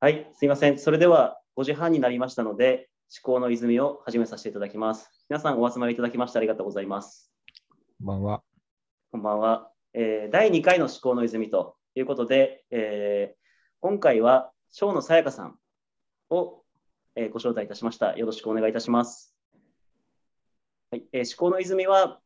はい、すいません。それでは5時半になりましたので、思考の泉を始めさせていただきます。皆さんお集まりいただきましてありがとうございます。こんばんは。こんばんは。えー第2回の思考の泉ということで、えー今回は生野さやかさんを、えーご招待いたしました。よろしくお願いいたします。はいえー思考の泉は、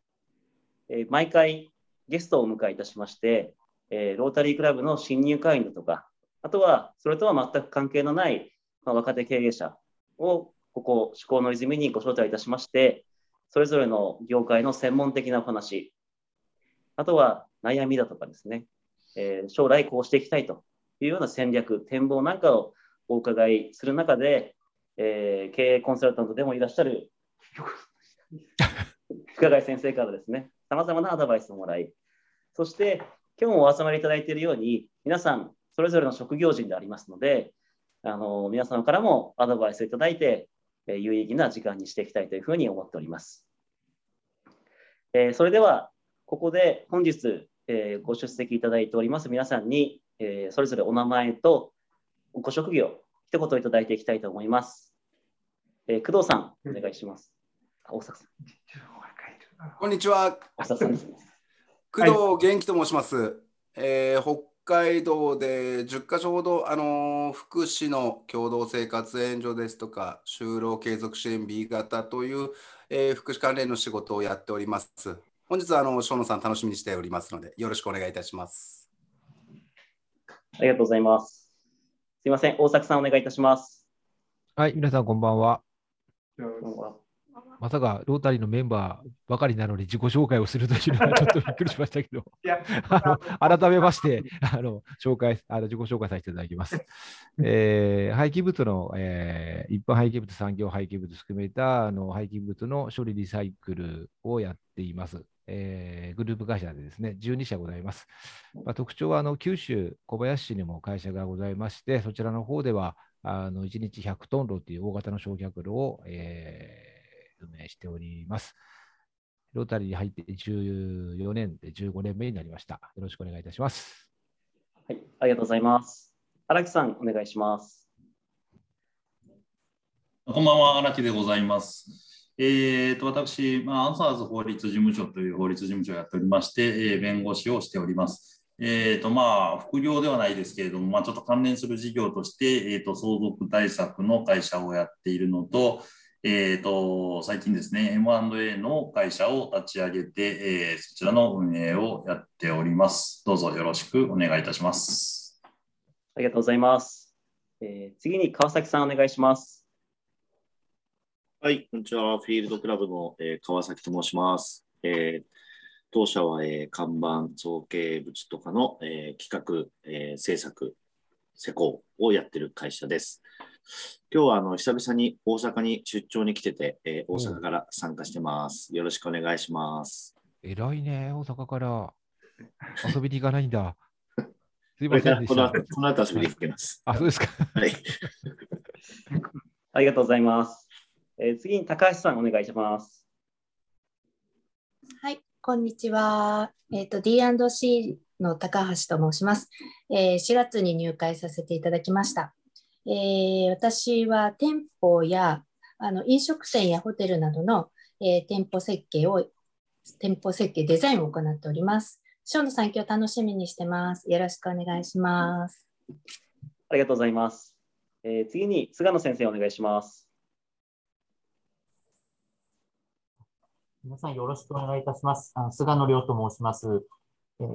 えー毎回ゲストをお迎えいたしまして、えーロータリークラブの新入会員だとか、あとはそれとは全く関係のない、まあ、若手経営者をここ、思考の泉にご招待いたしまして、それぞれの業界の専門的なお話、あとは悩みだとかですね、えー将来こうしていきたいというような戦略、展望なんかをお伺いする中で、えー経営コンサルタントでもいらっしゃる 深谷先生からですね、さまざまなアドバイスをもらい、そして今日もお集まりいただいているように、皆さんそれぞれの職業人でありますので、あの皆様からもアドバイスをいただいて、えー有意義な時間にしていきたいというふうに思っております。えーそれでは、ここで本日、えーご出席いただいております皆さんに、えーそれぞれお名前とご職業、一言いただいていきたいと思います。えー工藤さん、お願いします。あ大阪さん、こんにちは。大阪さんですね。工藤元気と申します。えー北海道で10カ所ほど、あのー福祉の共同生活援助ですとか、就労継続支援 B 型という、えー福祉関連の仕事をやっております。本日はあの生野さん楽しみにしておりますので、よろしくお願いいたします。ありがとうございます。すいません、大阪さん、お願いいたします。はい、皆さんこんばんは。こんばんはまさかロータリーのメンバーばかりなのに自己紹介をするというのはちょっとびっくりしましたけど、あの改めましてあの紹介あの自己紹介させていただきます。えー廃棄物の、えー一般廃棄物、産業廃棄物含めたあの廃棄物の処理リサイクルをやっています。えーグループ会社でですね、12社ございます。まあ、特徴はあの九州、小林市にも会社がございまして、そちらの方ではあの1日100トンロという大型の焼却炉を、えー運営しております。ロータリーに入って14年で15年目になりました。よろしくお願いいたします。はい、ありがとうございます。荒木さん、お願いします。こんばんは、荒木でございます。えー、と私、まあ、アンサーズ法律事務所という法律事務所をやっておりまして、えー弁護士をしております。えーとまあ、副業ではないですけれども、まあ、ちょっと関連する事業として、えー、と相続対策の会社をやっているのと、えー、と最近ですね、M&A の会社を立ち上げて、えーそちらの運営をやっております。どうぞよろしくお願いいたします。ありがとうございます。えー次に川崎さん、お願いします。はい、こんにちは。フィールドクラブの、えー川崎と申します。えー当社は、えー看板、造形物とかの、えー企画、えー制作、施工をやってる会社です。今日はあの久々に大阪に出張に来てて、えー大阪から参加してます。よろしくお願いします。偉いね、大阪から 遊びに行かないんだ。すいませんでした。後この後遊びに行きます。あ、そうですか。はい。ありがとうございます。えー次に高橋さん、お願いします。はい、こんにちは。えっ、と D&C の高橋と申します、えー4月に入会させていただきました。えー私は店舗やあの飲食店やホテルなどの、えー店舗設計を店舗設計デザインを行っております。生野さん、今日楽しみにしてます。よろしくお願いします。ありがとうございます。えー次に菅野先生、お願いします。皆さんよろしくお願いいたします。あの菅野亮と申します。えー、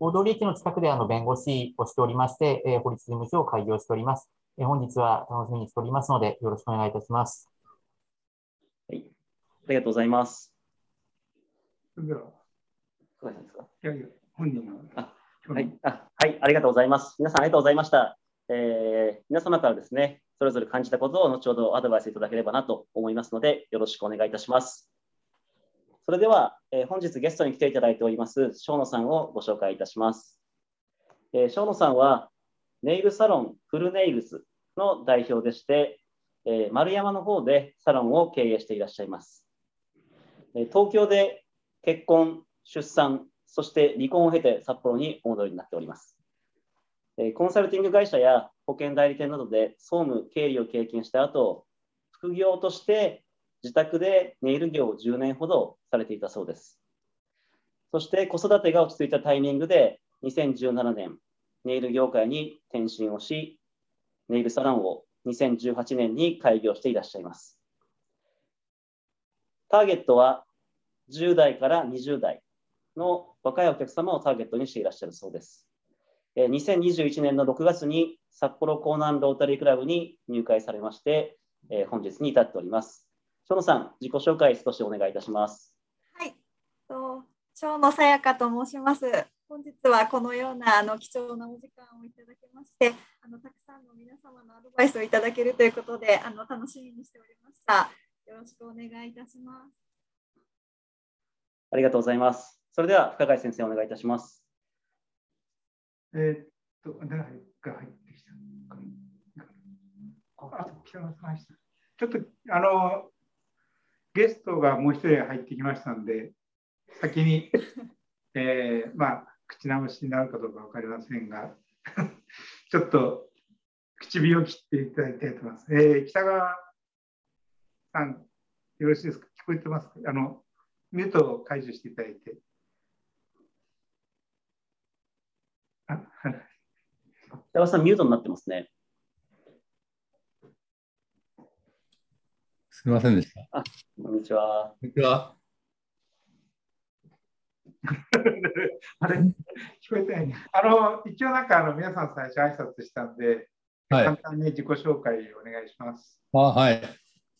大通駅の近くであの弁護士をしておりまして、えー法律事務所を開業しております。えー本日は楽しみにしておりますので、よろしくお願いいたします。はい、ありがとうございます。それでは、高橋さんですかいやいや、本人のあはい、あはい、ありがとうございます。皆さんありがとうございました。えー皆様からですね、それぞれ感じたことを後ほどアドバイスいただければなと思いますので、よろしくお願いいたします。それでは、えー本日ゲストに来ていただいております、生野さんをご紹介いたします。えー生野さんは、ネイルサロンフルネイルズの代表でして、えー丸山の方でサロンを経営していらっしゃいます。えー東京で結婚、出産、そして離婚を経て札幌にお戻りになっております。えコンサルティング会社や保険代理店などで総務、経理を経験した後、副業として自宅でネイル業を10年ほどされていたそうです。そして子育てが落ち着いたタイミングで2017年、ネイル業界に転身をし、ネイルサロンを2018年に開業していらっしゃいます。ターゲットは10代から20代の若いお客様をターゲットにしていらっしゃるそうです。2021年の6月に札幌江南ロータリークラブに入会されまして、本日に至っております。生野さん、自己紹介少しお願いいたします。はい、生野さやかと申します。本日はこのようなあの貴重なお時間をいただきまして、あのたくさんの皆様のアドバイスをいただけるということで、あの楽しみにしておりました。よろしくお願いいたします。ありがとうございます。それでは深谷先生お願いいたします。えー、っと、誰が入ってきたあ、北川さんちょっとあのゲストがもう一人入ってきましたんで、先に、えー、まあ口直しになるかどうか分かりませんが、ちょっと唇を切っていただきたいと思います。えー、北川さん、よろしいですか？聞こえてますか？あの、ミュートを解除していただいて。あ北川さん、ミュートになってますね。すみませんでした。あ、こんにちは。こんにちは。あれ、聞こえてない、あの、一応なんかあの皆さん最初挨拶したんで、はい、簡単に自己紹介お願いします。あはい。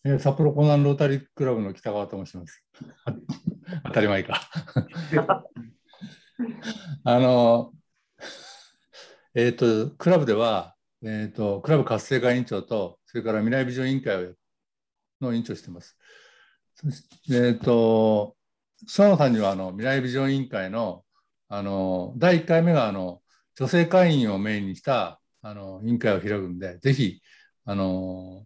えー、札幌コナンロータリークラブの北川と申します。当たり前か。あの、えっ、ー、と、クラブでは、えっ、ー、と、クラブ活性化委員長と、それから未来ビジョン委員会の委員長をしています。えっ、と、諏訪野さんにはあの未来ビジョン委員会のあの第1回目があの女性会員をメインにしたあの委員会を開くんで、ぜひあの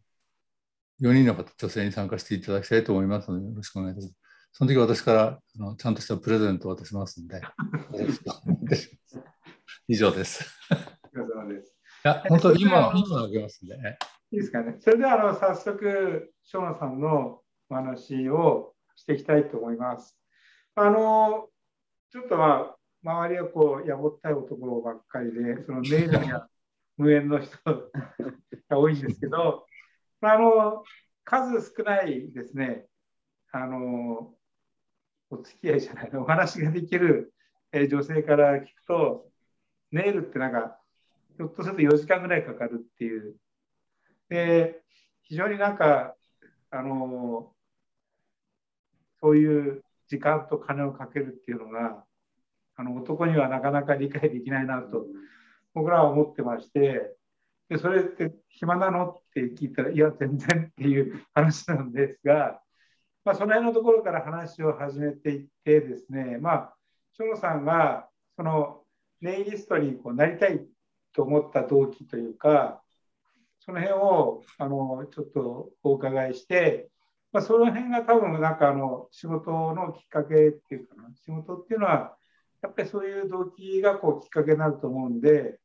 4人の方、女性に参加していただきたいと思いますので、よろしくお願いします。その時私からあのちゃんとしたプレゼントを渡しますので、よろしくお願いします。以上です。お疲れ様です。いや、本当、今、今あげますんで、ね。いいですかね。それではあの早速、生野さんのお話をしていきたいと思います。あの、ちょっとまあ、周りはこう、やぼったい男ばっかりで、そのネイルや 無縁の人が多いんですけど、あの、数少ないですね、あの、お付き合いじゃない、お話ができる、え女性から聞くと、ネイルってなんか、ひょっとすると4時間ぐらいかかるっていう。で、非常になんか、あの、そういう時間と金をかけるっていうのがあの男にはなかなか理解できないなと僕らは思ってましてでそれって暇なのって聞いたらいや全然っていう話なんですが、まあ、その辺のところから話を始めていってですねまあ長野さんがそのネイリストにこうなりたいと思った動機というかその辺をあのちょっとお伺いしてまあ、その辺が多分なんかあの仕事のきっかけっていうかな仕事っていうのはやっぱりそういう動機がこうきっかけになると思うんで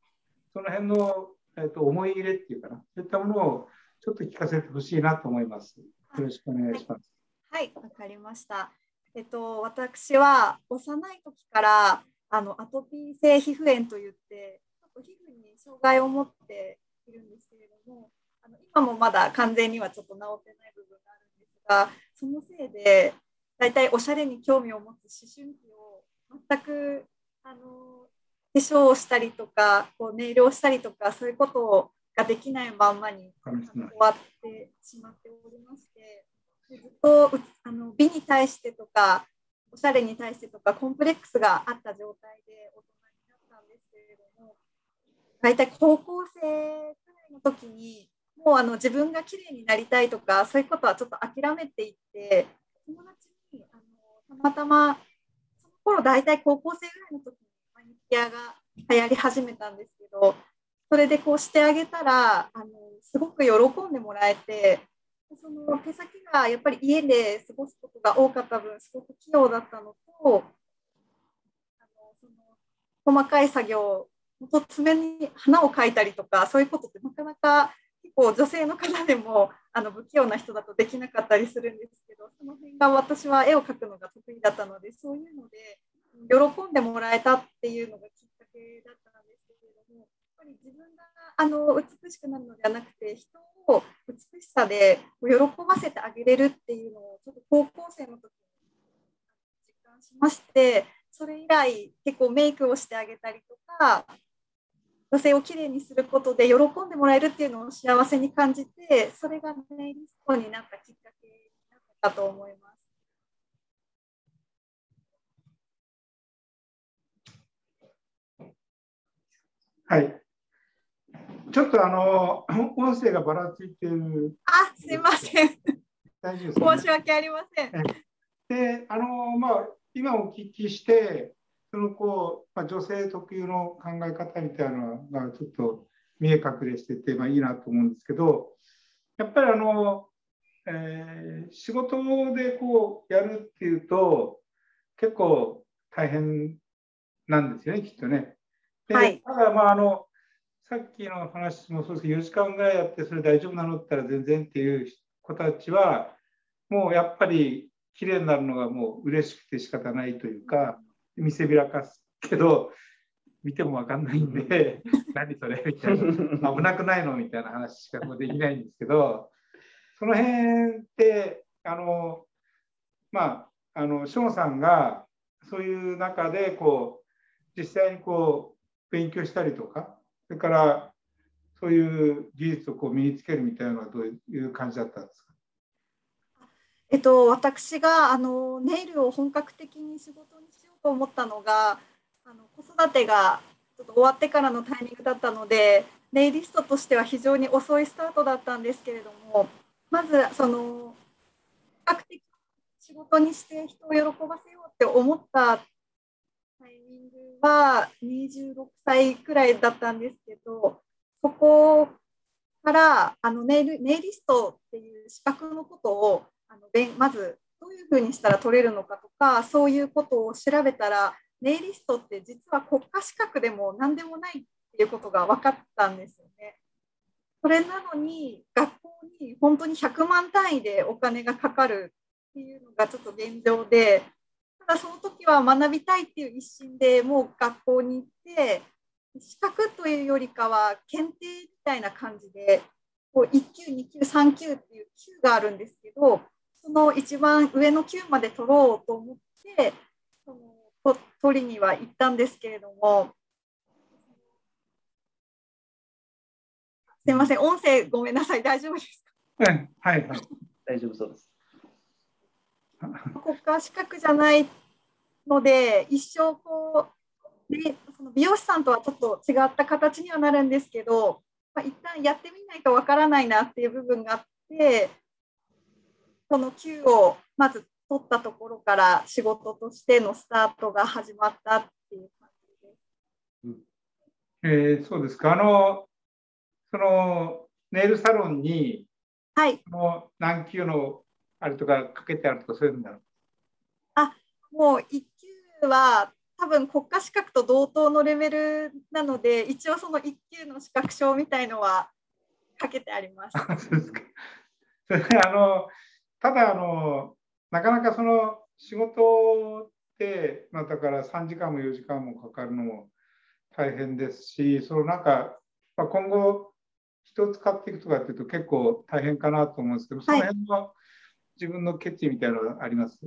その辺の、えー、と思い入れっていうかなそういったものをちょっと聞かせてほしいなと思います。よろしくお願いします。はい、わ、はい、かりました。えっと私は幼い時からあのアトピー性皮膚炎といってちょっと皮膚に障害を持っているんですけれどもあの今もまだ完全にはちょっと治ってない部分があるがそのせいで大体おしゃれに興味を持つ思春期を全くあの化粧をしたりとかこうネイルをしたりとかそういうことができないまんまに終わってしまっておりましてずっとあの美に対してとかおしゃれに対してとかコンプレックスがあった状態で大人になったんですけれども大体高校生くらいの時にもうあの自分が綺麗になりたいとかそういうことはちょっと諦めていって友達にあのたまたまその頃大体高校生ぐらいの時にマニキュアが流行り始めたんですけどそれでこうしてあげたらあのすごく喜んでもらえてその手先がやっぱり家で過ごすことが多かった分すごく器用だったのとあのその細かい作業本当爪に花を描いたりとかそういうことってなかなか構女性の方でもあの不器用な人だとできなかったりするんですけどその辺が私は絵を描くのが得意だったのでそういうので喜んでもらえたっていうのがきっかけだったんですけれどもやっぱり自分があの美しくなるのではなくて人を美しさで喜ばせてあげれるっていうのをちょっと高校生の時に実感しましてそれ以来結構メイクをしてあげたりとか女性をきれいにすることで喜んでもらえるっていうのを幸せに感じてそれがネイリストになったきっかけになったかと思います。はい。ちょっとあの音声がばらついてる。あ、すいません。大丈夫です、ね、申し訳ありません。で、あのまあ今お聞きして、そのこう、まあ、女性特有の考え方みたいなのがちょっと見え隠れしてて、まあ、いいなと思うんですけどやっぱりあの、えー、仕事でこうやるっていうと結構大変なんですよねきっとね。ではい、ただまああのさっきの話もそうですけど4時間ぐらいやってそれ大丈夫なのって言ったら全然っていう子たちはもうやっぱり綺麗になるのがもう嬉しくて仕方ないというか。見せびらかすけど見ても分かんないんで何それみたいな。危なくないのみたいな話しかもできないんですけどその辺ってあのまああのショーンさんがそういう中でこう実際にこう勉強したりとかそれからそういう技術をこう身につけるみたいなのはどういう感じだったんですか？えっと、私があのネイルを本格的に仕事にしようと思ったのがあの子育てがちょっと終わってからのタイミングだったのでネイリストとしては非常に遅いスタートだったんですけれどもまずその比較的仕事にして人を喜ばせようって思ったタイミングは26歳くらいだったんですけどそこからあのネイルネイリストっていう資格のことをあのまずどういうふうにしたら取れるのかとかそういうことを調べたらネイリストって実は国家資格でも何でもないっていうことが分かったんですよね。それなのに学校に本当に100万単位でお金がかかるっていうのがちょっと現状でただその時は学びたいっていう一心でもう学校に行って資格というよりかは検定みたいな感じでこう1級2級3級っていう級があるんですけどその一番上の級まで取ろうと思ってその取りには行ったんですけれども。すみません音声ごめんなさい大丈夫ですか、はいはいはい。大丈夫そうです。国家資格じゃないので一生こうでその美容師さんとはちょっと違った形にはなるんですけど、まあ、一旦やってみないとわからないなっていう部分があってその Q をまず取ったところから仕事としてのスタートが始まったっていう感じです。うんえー、そうですか。あの、そのネイルサロンに、はい。その何級のあれとかかけてあるとかそういうんだろうあ、もう1級は多分国家資格と同等のレベルなので、一応その1級の資格証みたいのはかけてあります。そうですか。それあのただあの、なかなかその仕事って、まあ、だから3時間も4時間もかかるのも大変ですし、そのなんか、まあ、今後、人を使っていくとかっていうと結構大変かなと思うんですけど、その辺は自分の決意みたいなのはあります、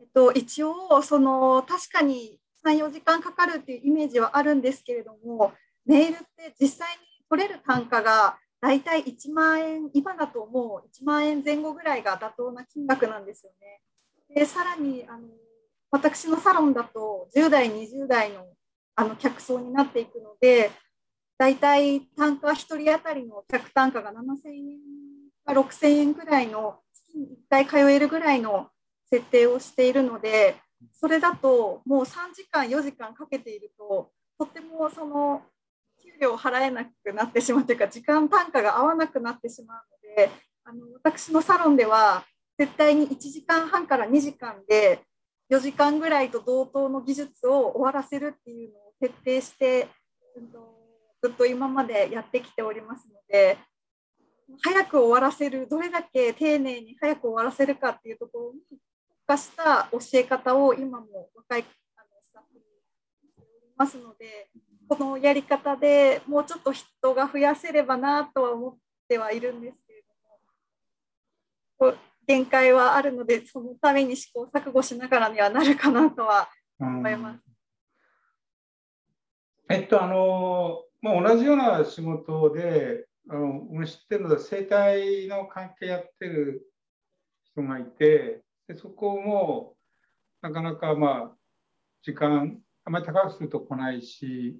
えっと、一応その、確かに3、4時間かかるっていうイメージはあるんですけれども、ネイルって実際に取れる単価が大体1万円、今だともう1万円前後ぐらいが妥当な金額なんですよね。でさらにあの私のサロンだと10代、20代のあの客層になっていくので、大体単価1人当たりの客単価が7000円か6000円ぐらいの月に1回通えるぐらいの設定をしているので、それだともう3時間、4時間かけていると、とってもその料払えなくなってしまうというか時間単価が合わなくなってしまうのであの私のサロンでは絶対に1時間半から2時間で4時間ぐらいと同等の技術を終わらせるっていうのを徹底してうんずっと今までやってきておりますので、早く終わらせる、どれだけ丁寧に早く終わらせるかっていうところに特化した教え方を今も若いあのスタッフにしておりますので、このやり方でもうちょっと人が増やせればなとは思ってはいるんですけれども、限界はあるので、そのために試行錯誤しながらにはなるかなとは思います。えっと、あの、まあ、同じような仕事で、あの俺知ってるのは生態の関係やってる人がいてでそこもなかなかまあ時間あまり高くすると来ないし、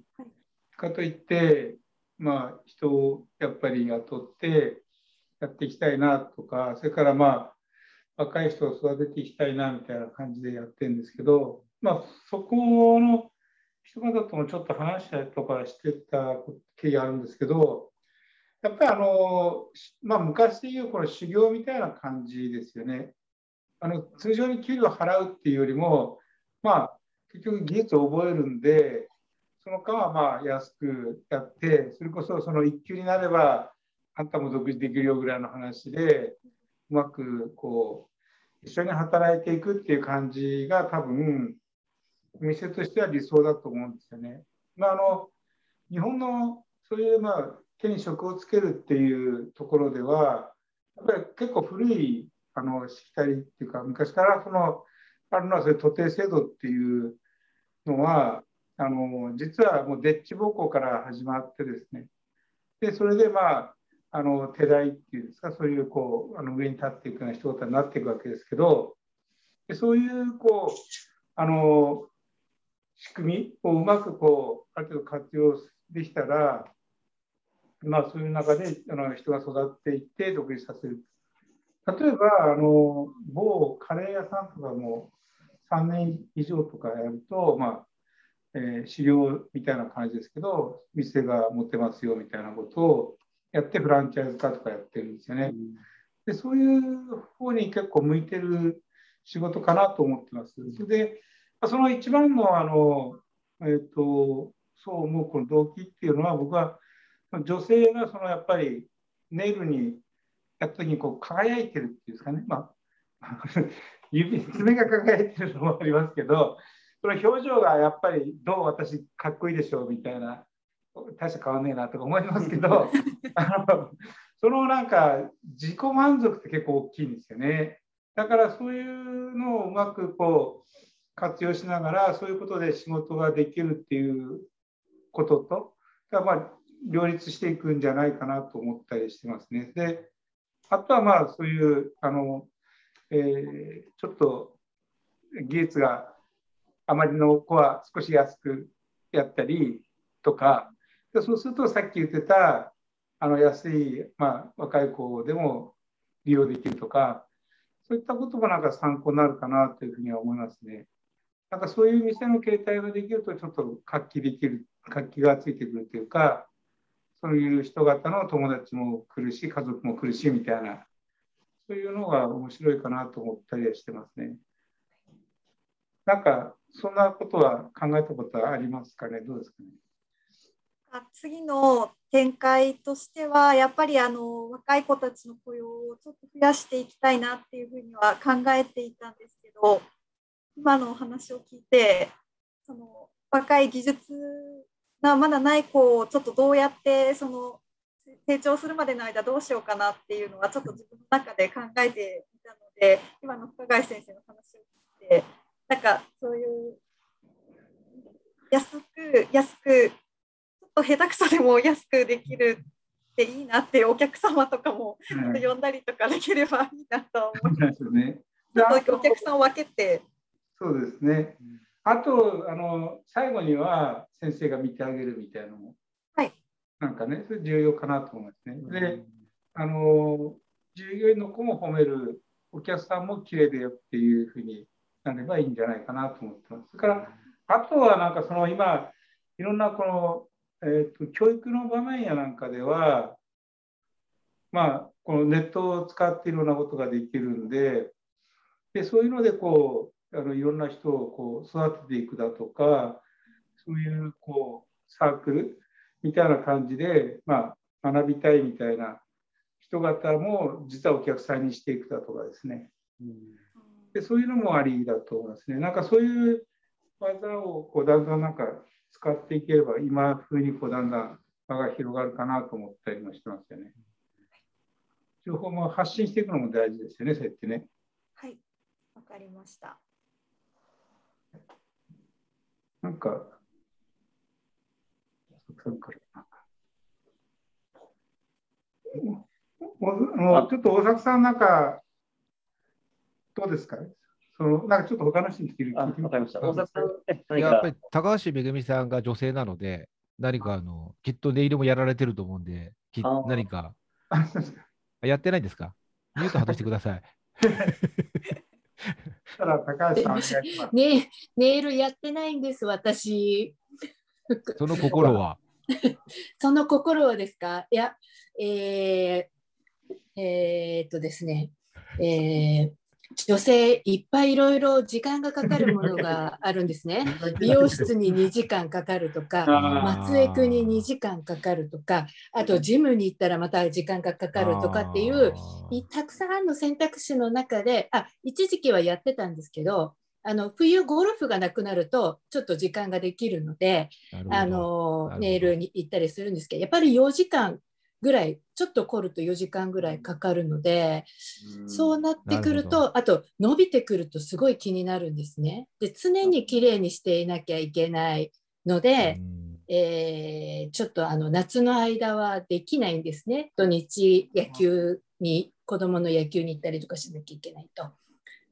かといってまあ人をやっぱり雇ってやっていきたいなとかそれからまあ若い人を育てていきたいなみたいな感じでやってるんですけどまあそこの人方ともちょっと話したりとかしてた経緯があるんですけどやっぱりあの、まあ、昔でいうこの修行みたいな感じですよね。あの通常に給料を払うっていうよりも、まあ、結局技術を覚えるんで、その間はまあ安くやって、それこそその一級になれば、あんたも独自できるよぐらいの話で、うまくこう、一緒に働いていくっていう感じが多分、お店としては理想だと思うんですよね。まあ、あの日本のそういうまあ手に職をつけるっていうところでは、やっぱり結構古いあのしきたりっていうか、昔からそのあるのはそういう徒弟制度っていうのは、あの実はもうデッチ奉公から始まってですね、でそれでまあ、あの手代っていうんですか、そういうこうあの上に立っていくような人々になっていくわけですけど、でそういうこうあの仕組みをうまくこうある程度活用できたら、まあ、そういう中であの人が育っていって独立させる。例えばあの某カレー屋さんとかも3年以上とかやると、まあえー、資料みたいな感じですけど店が持ってますよみたいなことをやってフランチャイズ化とかやってるんですよね。でそういう方に結構向いてる仕事かなと思ってます。でその一番のあの、えーと、そう思うこの動機っていうのは僕は女性がそのやっぱりネイルにやった時にこう輝いてるっていうんですかね、まあ、指爪が輝いてるのもありますけどその表情がやっぱりどう私かっこいいでしょうみたいな大した変わんねえなとか思いますけどあのそのなんか自己満足って結構大きいんですよねだからそういうのをうまくこう活用しながらそういうことで仕事ができるっていうこととまあ両立していくんじゃないかなと思ったりしてますね。であとはまあそういうあの、えー、ちょっと技術があまりの子は少し安くやったりとかでそうするとさっき言ってたあの安い、まあ、若い子でも利用できるとかそういったこともなんか参考になるかなというふうには思いますね。なんかそういう店の形態ができるとちょっと活気できる活気がついてくるというかそういう人方の友達も来るし、家族も来るしみたいな、そういうのが面白いかなと思ったりはしてますね。なんか、そんなことは考えたことはありますかね、どうですかね？次の展開としては、やっぱりあの若い子たちの雇用をちょっと増やしていきたいなっていうふうには考えていたんですけど、今のお話を聞いて、その若い技術なまだない子をちょっとどうやってその成長するまでの間どうしようかなっていうのはちょっと自分の中で考えていたので今の深谷先生の話を聞いてなんかそういう安く安くちょっと下手くそでも安くできるっていいなってお客様とかも呼んだりとかできればいいなと思います。ね、お客さんを分けて。そうですね。あとあの最後には先生が見てあげるみたいなのも、はい、なんかねそれ重要かなと思いますね。であの従業員の子も褒めるお客さんも綺麗だよっていうふうになればいいんじゃないかなと思ってます。それからあとはなんかその今いろんなこの、えーと、教育の場面やなんかではまあこのネットを使っていろんなことができるんででそういうのでこうあのいろんな人をこう育てていくだとかそういうこうサークルみたいな感じで、まあ、学びたいみたいな人方も実はお客さんにしていくだとかですね。でそういうのもありだと思いますね。なんかそういう技をこうだんだんなんか使っていければ今風にこうだんだん場が広がるかなと思ったりもしてますよね。情報も発信していくのも大事ですよね、そうやってね。はい、わかりました。なんか、さんか。もうちょっと大作さんなんか、どうですか？そのなんかちょっと他の人に聞いてあ、わかりました。大作さん、え何か？やっぱり高橋めぐみさんが女性なので、何かあの、きっとネイルもやられてると思うんで、き何か、やってないんですか？ミュート外してください。たら高橋さんお願いします。ねネイルやってないんです、私。その心は。その心はですか？いや、えー、えーっとですね、えー女性いっぱいいろいろ時間がかかるものがあるんですね。美容室に2時間かかるとか、あ松江区に2時間かかるとか、あとジムに行ったらまた時間がかかるとかっていう、いたくさんの選択肢の中で、あ一時期はやってたんですけど、あの冬ゴルフがなくなるとちょっと時間ができるので、あのネイルに行ったりするんですけど、やっぱり4時間ぐらい、ちょっと凝ると4時間ぐらいかかるので、そうなってくると、あと伸びてくるとすごい気になるんですね。で、常に綺麗にしていなきゃいけないので、うんえーちょっとあの夏の間はできないんですね。土日野球に子供の野球に行ったりとかしなきゃいけないと。っ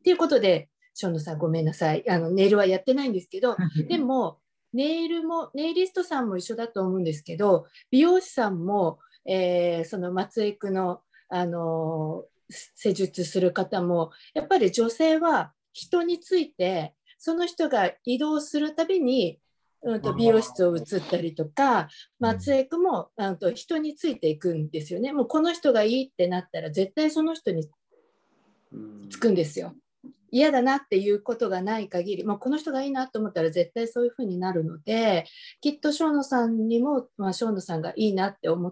ていうことで、ショーノさんごめんなさい。あのネイルはやってないんですけど、でもネイルもネイリストさんも一緒だと思うんですけど、美容師さんも、えーその松江区のあの施術する方もやっぱり女性は人についてその人が移動するたびに、うん、と美容室を移ったりとか松江区も、うん、と人についていくんですよねもうこの人がいいってなったら絶対その人につくんですよ。嫌だなっていうことがない限りもうこの人がいいなと思ったら絶対そういうふうになるのできっと生野さんにも、まあ、生野さんがいいなって思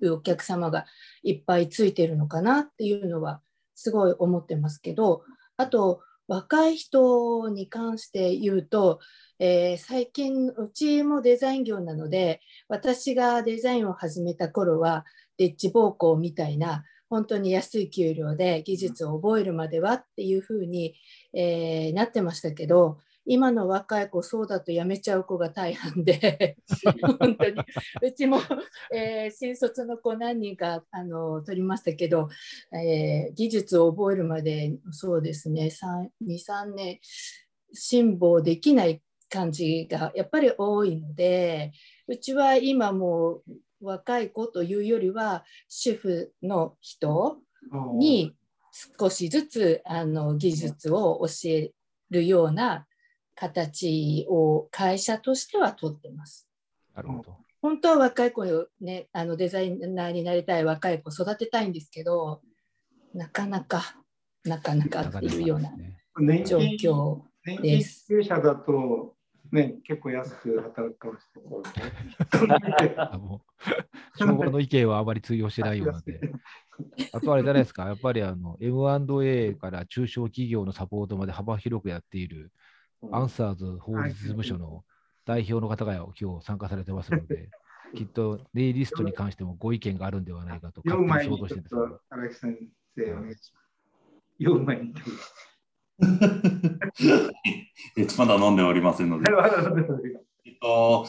うお客様がいっぱいついてるのかなっていうのはすごい思ってますけどあと若い人に関して言うと、えー最近うちもデザイン業なので私がデザインを始めた頃はデッジ暴行みたいな本当に安い給料で技術を覚えるまではっていうふうに、えーなってましたけど今の若い子そうだと辞めちゃう子が大半で 本当に。うちも、えー新卒の子何人かあの取りましたけど、えー技術を覚えるまでそうですね23年辛抱できない感じがやっぱり多いのでうちは今もう若い子というよりは主婦の人に少しずつあの技術を教えるような形を会社としては取ってます。なるほど。本当は若い子をね、あのデザイナーになりたい若い子育てたいんですけど、なかなか、なかなかっていうような年状金況年金です。経営者だと、ね、結構安く働くかもしれない。あもう 昭和の意見はあまり通用してないようなので。あとあれじゃないですか、やっぱりあの M&A から中小企業のサポートまで幅広くやっているアンサーズ法律事務所の代表の方が今日参加されてますので、きっとネイリストに関してもご意見があるんではないかと読勝手に想像してるんですけどえっと、まだ飲んでおりませんので。えっと、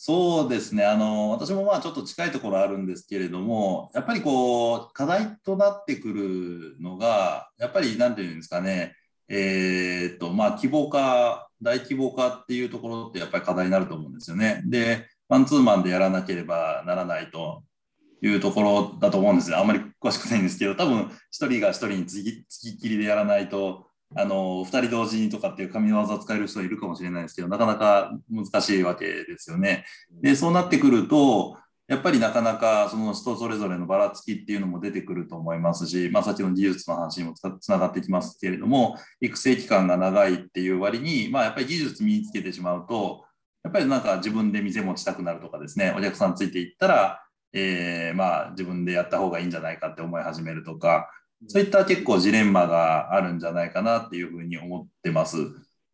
そうですねあの、私もまあちょっと近いところあるんですけれども、やっぱりこう課題となってくるのが、やっぱりなんていうんですかね、えーっとまあ、規模化、大規模化っていうところってやっぱり課題になると思うんですよね。で、マンツーマンでやらなければならないというところだと思うんですよ。あんまり詳しくないんですけど、多分一人が一人につきっきりでやらないと、あの2人同時にとかっていう神業を使える人いるかもしれないですけど、なかなか難しいわけですよね。で、そうなってくると、やっぱりなかなかその人それぞれのばらつきっていうのも出てくると思いますし、まあ、さっきの技術の話にもつながってきますけれども、育成期間が長いっていう割に、まあ、やっぱり技術身につけてしまうと、やっぱりなんか自分で店持ちたくなるとかですね、お客さんついていったら、えー、まあ自分でやった方がいいんじゃないかって思い始めるとか、そういった結構ジレンマがあるんじゃないかなっていうふうに思ってます。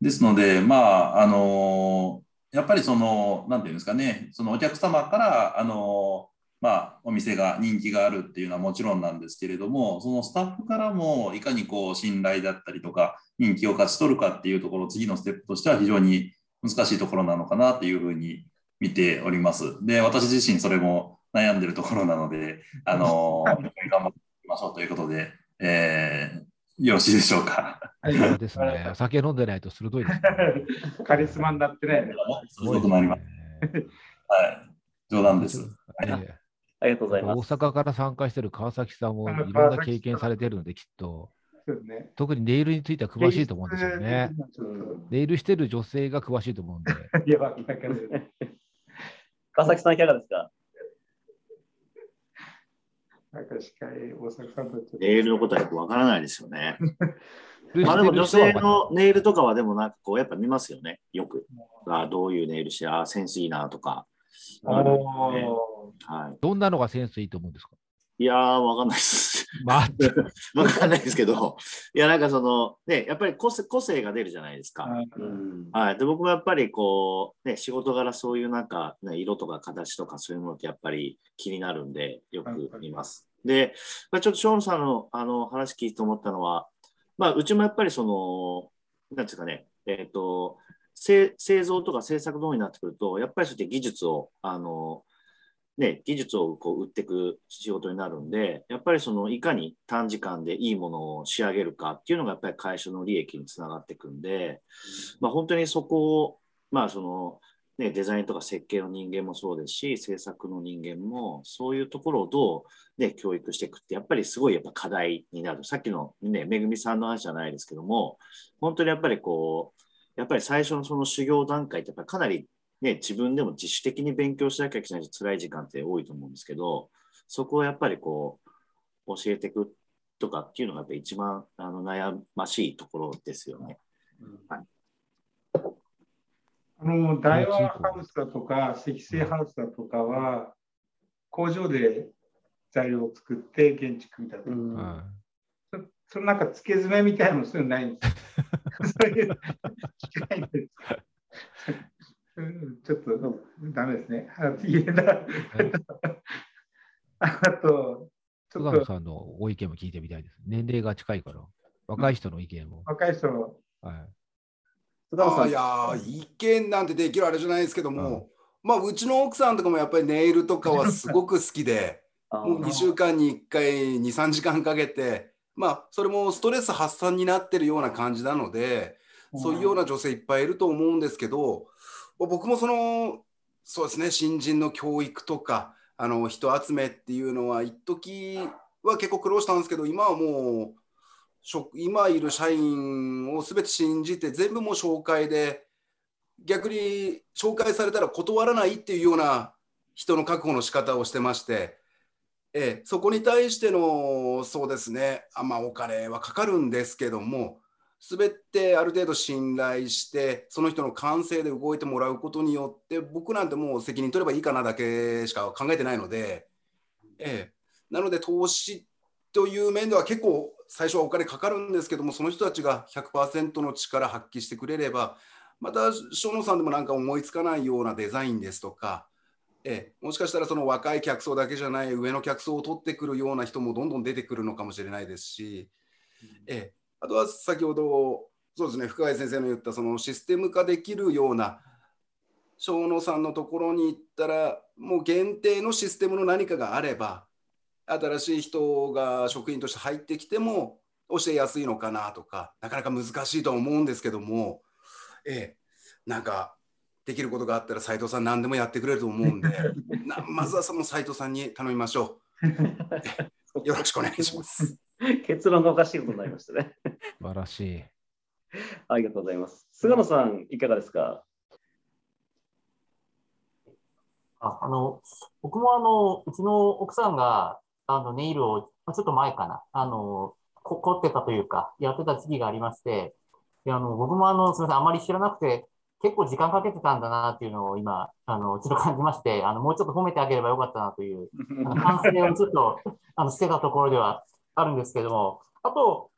ですので、まあ、あのやっぱりその、なんていうんですかね、そのお客様から、あのまあ、お店が人気があるっていうのはもちろんなんですけれども、そのスタッフからもいかにこう信頼だったりとか、人気を勝ち取るかっていうところ、次のステップとしては非常に難しいところなのかなっていうふうに見ております。で、私自身それも悩んでるところなので、あの頑張ってましょうということで、えー、よろしいでしょうか。はい、ですね。酒飲んでないと鋭いです、ね。カリスマになってね。鋭くなります。はい。冗談です。はいありがとうございます。大阪から参加している川崎さんもいろんな経験されているので、きっと、ね、特にネイルについては詳しいと思うんですよね。ネイルしてる女性が詳しいと思うんで。川崎さん、いかがですか？なんかしか大阪さんとネイルのことはよくわからないですよね。まあでも女性のネイルとかはでもなんかこうやっぱ見ますよね、よく。あどういうネイルして、あセンスいいなとか。あるねはい、どんなのがセンスいいと思うんですか？いやー、わかんないです。まあ、わかんないですけど、いや、なんかその、ね、やっぱり個性個性が出るじゃないですか。うん、はい。で、僕もやっぱりこう、ね、仕事柄そういうなんか、ね、色とか形とかそういうものってやっぱり気になるんで、よく見ます。で、まあ、ちょっとショーンさんのあの話聞いて思ったのは、まあ、うちもやっぱりその、なんですかね、えっ、ー、と、製造とか製作の方になってくると、やっぱりそうやって技術を、あの、ね、技術をこう売っていく仕事になるんで、やっぱりそのいかに短時間でいいものを仕上げるかっていうのがやっぱり会社の利益につながっていくんで、まあ、本当にそこを、まあそのね、デザインとか設計の人間もそうですし、制作の人間もそういうところをどう、ね、教育していくってやっぱりすごいやっぱ課題になる。さっきのね、めぐみさんの話じゃないですけども、本当にやっぱりこう、やっぱり最初のその修行段階ってやっぱりかなりね、自分でも自主的に勉強しなきゃいけない辛い時間って多いと思うんですけど、そこをやっぱりこう、教えていくとかっていうのがやっぱ一番あの悩ましいところですよね。はい、あの大和ハウスだとか、積成ハウスだとかは、工場で材料を作って現地組み立てる。うんそのなんか付け爪みたいなのそういうのないんです そういう 機械ですちょっとダメですね。あと、ちょっと。さんのご意見も聞いてみたいです。年齢が近いから、若い人の意見も。若い人の。はい。あいや意見なんてできるあれじゃないですけども、うん、まあうちの奥さんとかもやっぱりネイルとかはすごく好きで もう2週間に1回23時間かけてまあそれもストレス発散になってるような感じなので、そういうような女性いっぱいいると思うんですけど、僕もそのそうですね新人の教育とかあの人集めっていうのは一時は結構苦労したんですけど今はもう今いる社員を全て信じて全部もう紹介で逆に紹介されたら断らないっていうような人の確保の仕方をしてまして、ええ、そこに対してのそうですねあまあお金はかかるんですけども全てある程度信頼してその人の感性で動いてもらうことによって僕なんてもう責任取ればいいかなだけしか考えてないので、ええ、なので投資という面では結構最初はお金かかるんですけどもその人たちが100%の力発揮してくれればまた生野さんでもなんか思いつかないようなデザインですとか、ええ、もしかしたらその若い客層だけじゃない上の客層を取ってくるような人もどんどん出てくるのかもしれないですし、ええ、あとは先ほどそうですね深谷先生の言ったそのシステム化できるような小野さんのところに行ったらもう限定のシステムの何かがあれば新しい人が職員として入ってきても教えやすいのかなとかなかなか難しいとは思うんですけども、ええ、なんかできることがあったら斉藤さん何でもやってくれると思うんで まずはその斉藤さんに頼みましょう。よろしくお願いします。結論がおかしいことになりましたね。素晴らしい。ありがとうございます。菅野さん、いかがですか？ああの僕もあのうちの奥さんがあのネイルをちょっと前かなあのこ凝ってたというかやってた時期がありましてであの僕もあのすみませんあまり知らなくて結構時間かけてたんだなっていうのを今、あの、ちょっと感じまして、あの、もうちょっと褒めてあげればよかったなという、あの反省をちょっと、あの、してたところではあるんですけども、あと、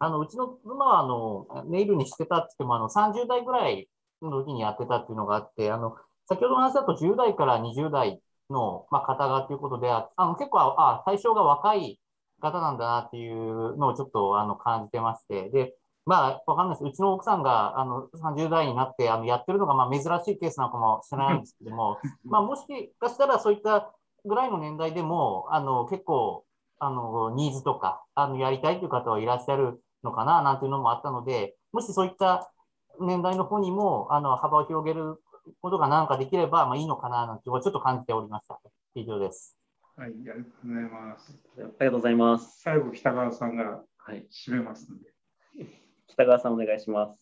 あの、うちの妻は、あの、ネイルにしてたって言っても、あの、30代ぐらいの時にやってたっていうのがあって、あの、先ほどの話だと10代から20代の、まあ、方がということで、あの、結構、あ、対象が若い方なんだなっていうのをちょっと、あの、感じてまして、で、まあ、わかんないです。うちの奥さんが、あの、30代になって、あの、やってるのが、まあ、珍しいケースなのかもしれないんですけども、まあ、もしかしたらそういったぐらいの年代でも、あの、結構、あの、ニーズとか、あの、やりたいという方はいらっしゃるのかな、なんていうのもあったので、もしそういった年代の方にも、あの、幅を広げることがなんかできれば、まあ、いいのかな、なんていうのをちょっと感じておりました。以上です。はい、ありがとうございます。ありがとうございます。最後、北川さんがはい。締めますので。北川さんお願いします。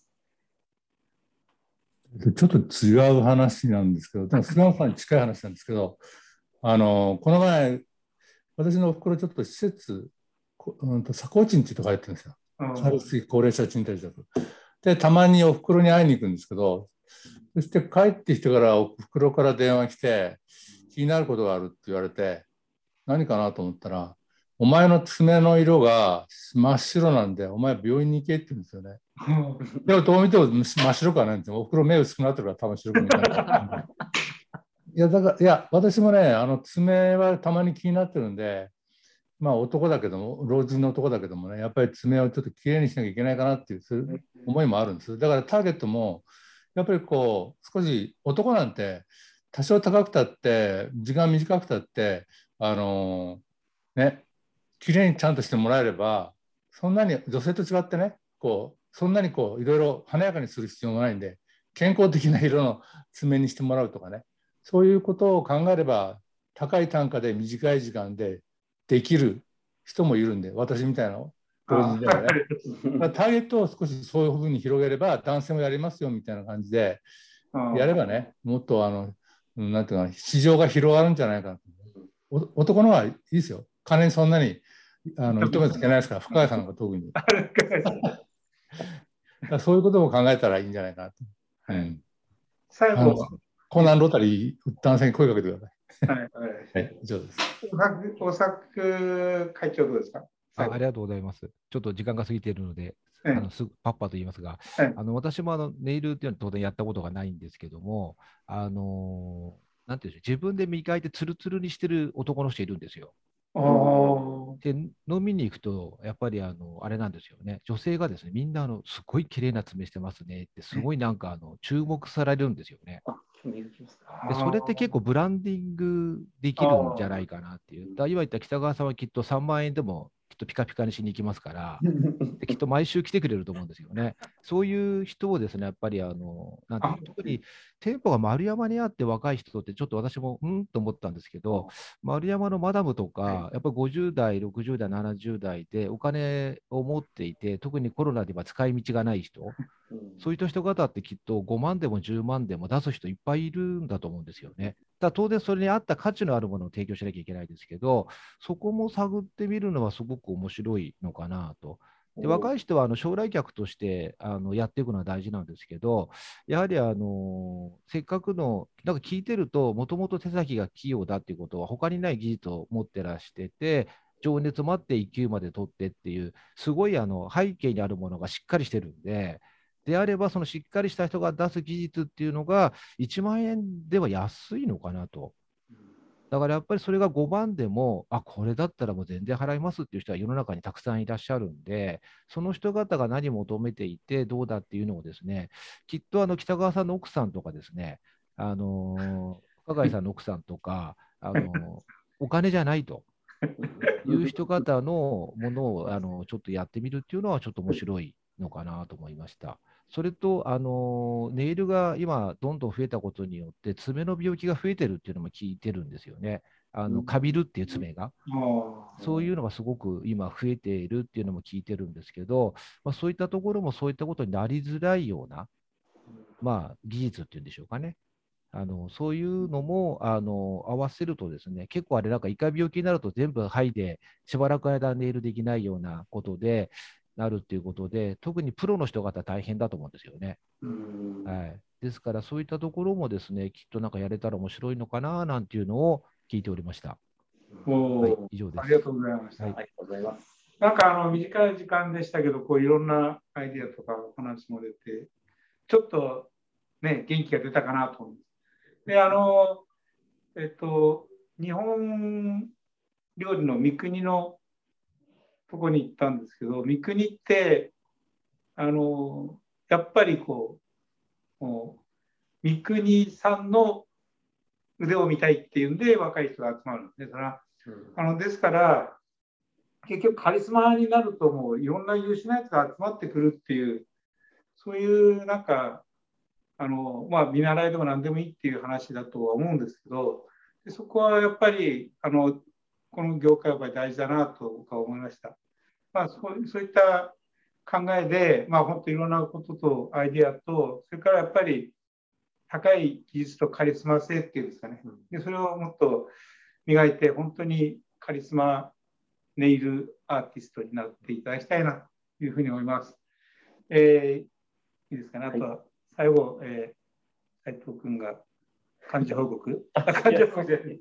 ちょっと違う話なんですけど、でも菅野さんに近い話なんですけど、あのこの前、私のおふくろ、ちょっと施設、こうんと佐高地っていうとこ入ってるんですよ。春水高齢者賃貸住宅。で、たまにおふくろに会いに行くんですけど、そして帰ってきてからおふくろから電話来て、気になることがあるって言われて、何かなと思ったら、お前の爪の色が真っ白なんで、お前病院に行けって言うんですよね。でもどう見ても真っ白くはないんですよ。おふくろ目薄くなってるから多分白く見えない。いや、だから、いや、私もね、あの爪はたまに気になってるんで、まあ男だけども、老人の男だけどもね、やっぱり爪をちょっときれいにしなきゃいけないかなっていうそういう思いもあるんです。だからターゲットも、やっぱりこう、少し男なんて、多少高くたって、時間短くたって、あのね、きれいにちゃんとしてもらえれば、そんなに女性と違ってね、こう、そんなにこう、いろいろ華やかにする必要もないんで、健康的な色の爪にしてもらうとかね、そういうことを考えれば、高い単価で短い時間でできる人もいるんで、私みたいな老人でもね。だからターゲットを少しそういうふうに広げれば、男性もやりますよみたいな感じでやればね、もっとあの、うんなんていうかな、市場が広がるんじゃないかな。お男の方がいいですよ。金にそんなにあの認めつけないですから、深谷さんが特に。そういうことも考えたらいいんじゃないかなと。うん、最後コナンロータリー、男性に声かけてください。はいはいはい、以上です。大作会長どうですか？あありがとうございます。ちょっと時間が過ぎているので、ええあのすぐパッパと言いますが、ええあの私もあのネイルっていうのは当然やったことがないんですけども、あのなんていうんでしょう、自分で磨いてツルツルにしてる男の人いるんですよ。おで、飲みに行くと、やっぱりあのあれなんですよね、女性がですね、みんなあのすごい綺麗な爪してますねって、すごいなんかあの注目されるんですよね。それって結構ブランディングできるんじゃないかなっていう。だ今言った北川さんはきっと3万円でもとピカピカにしに行きますから、できっと毎週来てくれると思うんですよね。そういう人をですね、やっぱりあの、なんて特に店舗が丸山にあって若い人ってちょっと私もうんと思ったんですけど、丸山のマダムとか、やっぱり50代、60代、70代でお金を持っていて、特にコロナでは使い道がない人、そういった人方ってきっと5万でも10万でも出す人いっぱいいるんだと思うんですよね。だ当然それに合った価値のあるものを提供しなきゃいけないですけど、そこも探ってみるのはすごく面白いのかなと。で若い人はあの将来客としてあのやっていくのは大事なんですけど、やはりあのせっかくの、なんか聞いてると、もともと手先が器用だっていうことは、他にない技術を持ってらしてて、情熱もあって1級まで取ってっていう、すごいあの背景にあるものがしっかりしてるんで、であれば、そのしっかりした人が出す技術っていうのが、1万円では安いのかなと。だからやっぱりそれが5万でも、あ、これだったらもう全然払いますっていう人は世の中にたくさんいらっしゃるんで、その人方が何求めていてどうだっていうのをですね、きっとあの北川さんの奥さんとかですね、あのー、加賀井さんの奥さんとか、あのお金じゃないという人方のものをあのちょっとやってみるっていうのはちょっと面白いのかなと思いました。それと、あのネイルが今、どんどん増えたことによって、爪の病気が増えてるっていうのも聞いてるんですよね。あのかびるっていう爪が。そういうのがすごく今増えているっていうのも聞いてるんですけど、まあ、そういったところもそういったことになりづらいような、まあ、技術っていうんでしょうかね。あのそういうのもあの合わせるとですね、結構あれなんか、イカ病気になると全部剥いで、しばらく間ネイルできないようなことでなるっていうことで、特にプロの人方大変だと思うんですよね。はい、ですから、そういったところもですね、きっとなんかやれたら面白いのかななんていうのを聞いておりました。おはい、以上です。ありがとうございました。はいありがとうございます。なんかあの短い時間でしたけど、こういろんなアイディアとかお話も出て、ちょっとね、元気が出たかなと思います。で、あの、えっと、日本料理の三国のとこに行ったんですけど、三国って、あの、やっぱりこう、三国さんの腕を見たいっていうんで、若い人が集まるんですね。それはあのですから、結局カリスマになるともういろんな優秀なやつが集まってくるっていう、そういうなんか、あのまあ、見習いでも何でもいいっていう話だとは思うんですけど、でそこはやっぱりあのこの業界はやっぱり大事だなと僕は思いました。まあ、そうそういった考えで、まあ、本当いろんなこととアイデアと、それからやっぱり高い技術とカリスマ性っていうんですかね、でそれをもっと磨いて、本当にカリスマネイルアーティストになっていただきたいなというふうに思います。えー、いいですかね、あとは最後、えー、斉藤君が漢字報告。あ漢字報告じゃない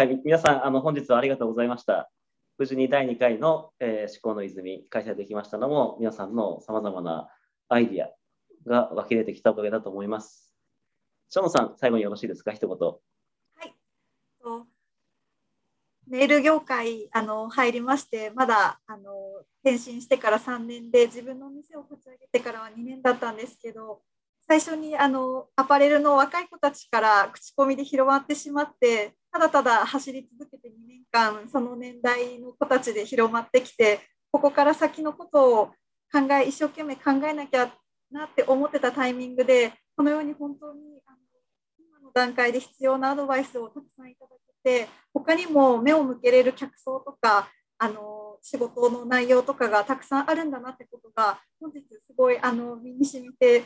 はい、皆さん、あの本日はありがとうございました。無事に第2回の、えー、思考の泉開催できましたのも、皆さんのさまざまなアイディアが湧き出てきたおかげだと思います。ショーノさん、最後によろしいですか、一言。はい。ネイル業界あの入りまして、まだあの転身してから3年で、自分の店を立ち上げてからは2年だったんですけど、最初にあのアパレルの若い子たちから口コミで広まってしまって、ただただ走り続けて2年間、その年代の子たちで広まってきて、ここから先のことを考え、一生懸命考えなきゃなって思ってたタイミングで、このように本当にあの今の段階で必要なアドバイスをたくさんいただけて、他にも目を向けれる客層とか、あの仕事の内容とかがたくさんあるんだなってことが、本日すごいあの身に染みて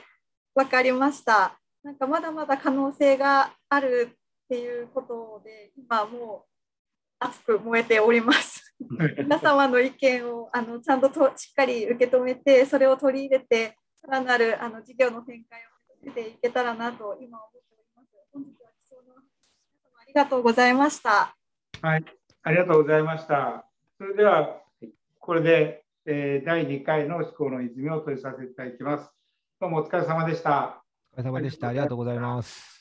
分かりました。なんかまだまだ可能性があるっていうことで、今もう熱く燃えております。皆様の意見をあのちゃんととしっかり受け止めて、それを取り入れて、さらなるあの事業の展開をしていけたらなと今思っております。本日は貴重な皆様ありがとうございました。はい、ありがとうございました。それでは、これで、えー、第2回の思考の泉を取りさせていただきます。どうもお疲れ様でした。お疲れ様でした。ありがとうございます。